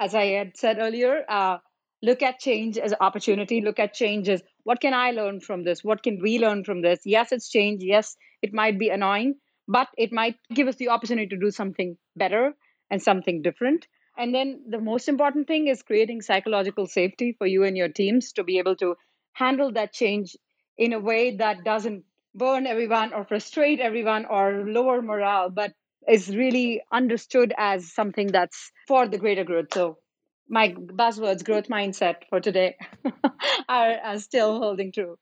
As I had said earlier, uh, look at change as an opportunity, look at change as what can I learn from this? What can we learn from this? Yes, it's change. Yes, it might be annoying, but it might give us the opportunity to do something better and something different. And then the most important thing is creating psychological safety for you and your teams to be able to handle that change in a way that doesn't burn everyone or frustrate everyone or lower morale, but is really understood as something that's for the greater good. So my buzzwords, growth mindset for today, (laughs) are, are still holding true.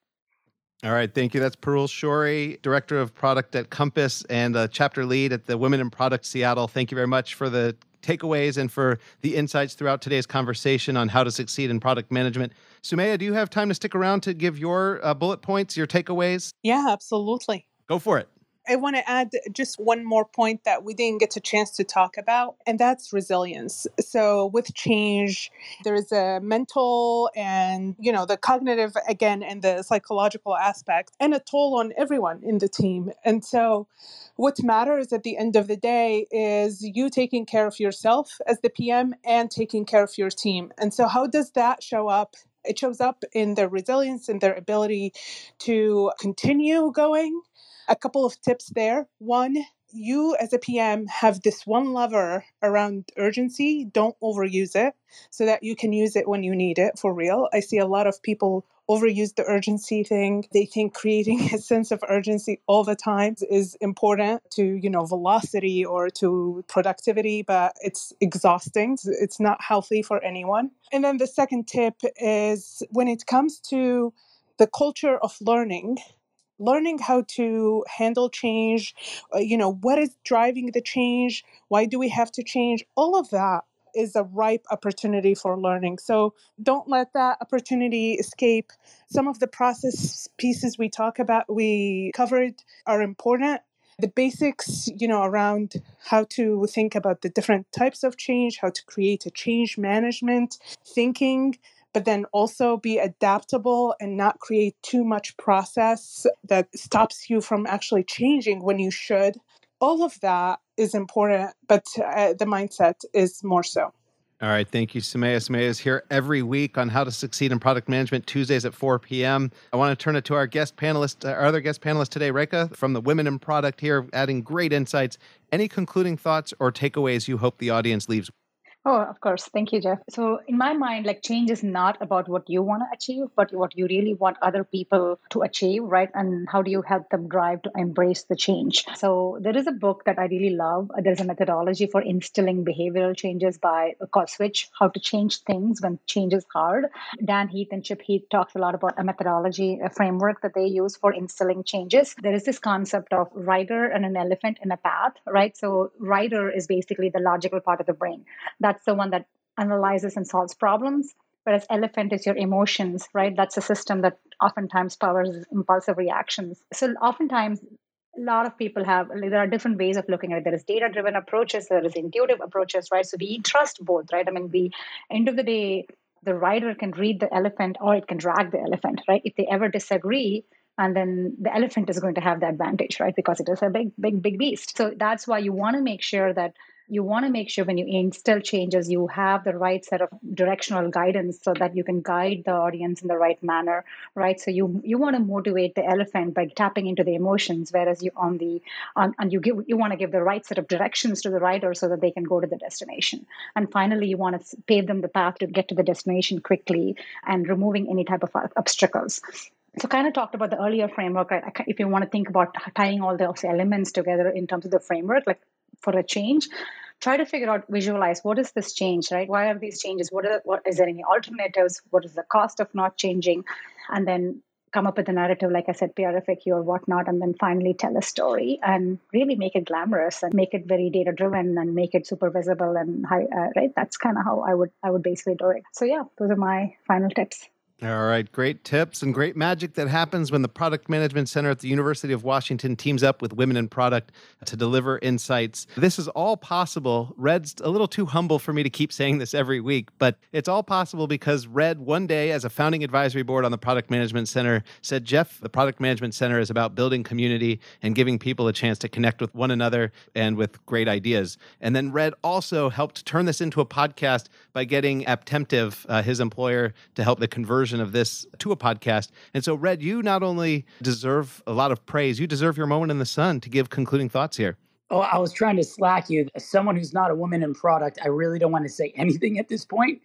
All right, thank you. That's Parul Shourie, Director of Product at Compass and a chapter lead at the Women in Product Seattle. Thank you very much for the takeaways and for the insights throughout today's conversation on how to succeed in product management. Sumaya, do you have time to stick around to give your uh, bullet points, your takeaways? Yeah, absolutely. Go for it. I want to add just one more point that we didn't get a chance to talk about, and that's resilience. So, with change, there's a mental and, you know, the cognitive, again, and the psychological aspect, and a toll on everyone in the team. And so, what matters at the end of the day is you taking care of yourself as the PM and taking care of your team. And so, how does that show up it shows up in their resilience and their ability to continue going a couple of tips there. One, you as a PM have this one lever around urgency. Don't overuse it so that you can use it when you need it for real. I see a lot of people overuse the urgency thing. They think creating (laughs) a sense of urgency all the time is important to, you know, velocity or to productivity, but it's exhausting. It's not healthy for anyone. And then the second tip is when it comes to the culture of learning, learning how to handle change uh, you know what is driving the change why do we have to change? All of that is a ripe opportunity for learning. So don't let that opportunity escape. Some of the process pieces we talk about we covered are important. The basics you know around how to think about the different types of change how to create a change management thinking but then also be adaptable and not create too much process that stops you from actually changing when you should. All of that is important, but uh, the mindset is more so. All right. Thank you, Sumaya. Sumaya is here every week on how to succeed in product management, Tuesdays at 4 p.m. I want to turn it to our guest panelist, our other guest panelist today, Rekha from the Women in Product here, adding great insights. Any concluding thoughts or takeaways you hope the audience leaves Oh, of course. Thank you, Jeff. So, in my mind, like change is not about what you want to achieve, but what you really want other people to achieve, right? And how do you help them drive to embrace the change? So, there is a book that I really love. There's a methodology for instilling behavioral changes by called Switch How to Change Things When Change is Hard. Dan Heath and Chip Heath talks a lot about a methodology, a framework that they use for instilling changes. There is this concept of rider and an elephant in a path, right? So, rider is basically the logical part of the brain. That that's the one that analyzes and solves problems. Whereas elephant is your emotions right? That's a system that oftentimes powers impulsive reactions. So oftentimes a lot of people have there are different ways of looking at it. There is data driven approaches there is intuitive approaches right? So we trust both right? I mean the end of the day the rider can read the elephant or it can drag the elephant right? If they ever disagree and then the elephant is going to have the advantage right? Because it is a big big big beast. So that's why you want to make sure that you want to make sure when you instill changes, you have the right set of directional guidance so that you can guide the audience in the right manner, right? So you you want to motivate the elephant by tapping into the emotions, whereas you on the on and you give you want to give the right set of directions to the rider so that they can go to the destination. And finally, you want to pave them the path to get to the destination quickly and removing any type of obstacles so kind of talked about the earlier framework right? if you want to think about tying all those elements together in terms of the framework like for a change. Try to figure out visualize what is this change right? Why are these changes? What are what is there any alternatives? What is the cost of not changing? And then come up with a narrative like i said prfaq or whatnot and then finally tell a story and really make it glamorous and make it very data driven and make it super visible and high uh, right? That's kind of how i would i would basically do it. So yeah those are my final tips all right, great tips and great magic that happens when the Product Management Center at the University of Washington teams up with Women in Product to deliver insights. This is all possible. Red's a little too humble for me to keep saying this every week, but it's all possible because Red, one day as a founding advisory board on the Product Management Center, said, Jeff, the Product Management Center is about building community and giving people a chance to connect with one another and with great ideas. And then Red also helped turn this into a podcast by getting Apptentive, uh, his employer, to help the conversion version of this to a podcast. And so, Red, you not only deserve a lot of praise, you deserve your moment in the sun to give concluding thoughts here. Oh, I was trying to slack you. As someone who's not a woman in product, I really don't want to say (laughs) anything at this point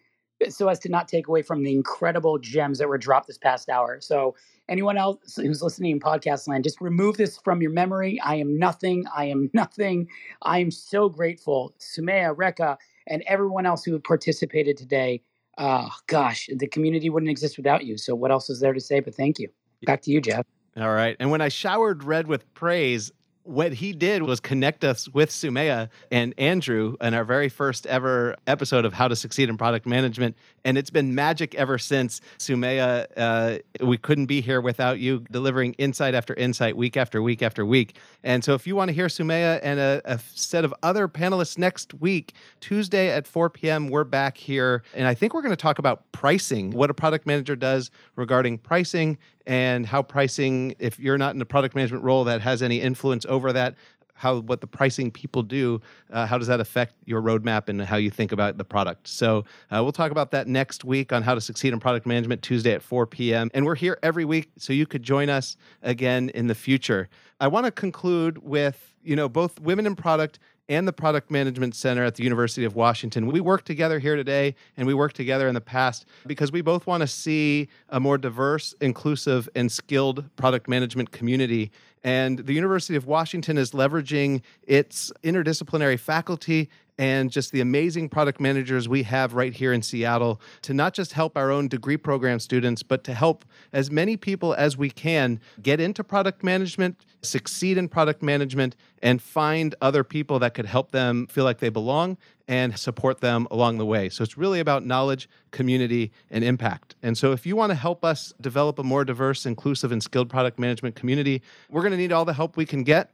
so as to not take away from the incredible gems that were dropped this past hour. So, anyone else who's listening in podcast land, just remove this from your memory. I am nothing. I am (laughs) nothing. I am so grateful, Sumaya, Rekha, and everyone else who participated today oh gosh, the community wouldn't exist without you. So what else is there to say? But thank you. Back to you, Jeff. All right. And when I showered Red with praise, what he did was connect us with Sumaya and Andrew in our very first ever episode of How to Succeed in Product Management. And it's been magic ever since. Sumaya, uh, we couldn't be here without you delivering insight after insight, week after week after week. And so if you want to hear Sumaya and a, a set of other panelists next week, Tuesday at 4 p.m., we're back here. And I think we're going to talk about pricing, what a product manager does regarding pricing and how pricing, if you're not in a product management role that has any influence over that, how what the pricing people do, uh, how does that affect your roadmap and how you think about the product? So uh, we'll talk about that next week on how to succeed in product management Tuesday at 4 p.m. And we're here every week, so you could join us again in the future. I want to conclude with you know both women in product and the Product Management Center at the University of Washington. We work together here today and we work together in the past because we both want to see a more diverse, inclusive, and skilled product management community. And the University of Washington is leveraging its interdisciplinary faculty and just the amazing product managers we have right here in Seattle to not just help our own degree program students, but to help as many people as we can get into product management, succeed in product management, and find other people that could help them feel like they belong and support them along the way. So it's really about knowledge, community, and impact. And so if you want to help us develop a more diverse, inclusive, and skilled product management community, we're going to need all the help we can get.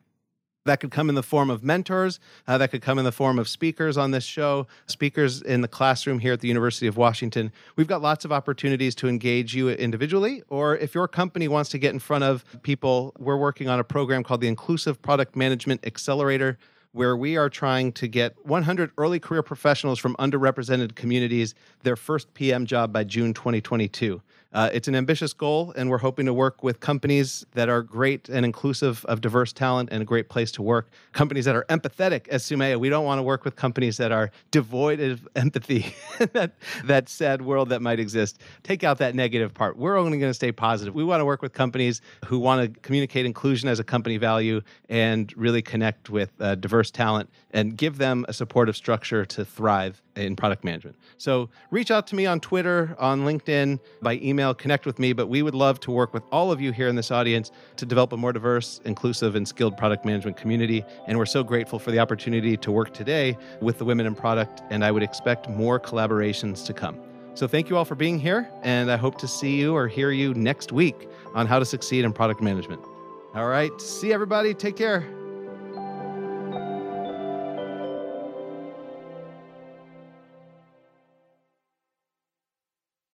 That could come in the form of mentors. Uh, that could come in the form of speakers on this show, speakers in the classroom here at the University of Washington. We've got lots of opportunities to engage you individually, or if your company wants to get in front of people, we're working on a program called the Inclusive Product Management Accelerator where we are trying to get 100 early career professionals from underrepresented communities their first PM job by June 2022. Uh, it's an ambitious goal, and we're hoping to work with companies that are great and inclusive of diverse talent and a great place to work. Companies that are empathetic, as Sumaya. We don't want to work with companies that are devoid of empathy. (laughs) that that sad world that might exist. Take out that negative part. We're only going to stay positive. We want to work with companies who want to communicate inclusion as a company value and really connect with uh, diverse talent and give them a supportive structure to thrive in product management. So reach out to me on Twitter, on LinkedIn, by email, connect with me. But we would love to work with all of you here in this audience to develop a more diverse, inclusive, and skilled product management community. And we're so grateful for the opportunity to work today with the Women in Product. And I would expect more collaborations to come. So thank you all for being here. And I hope to see you or hear you next week on how to succeed in product management. All right. See everybody. Take care.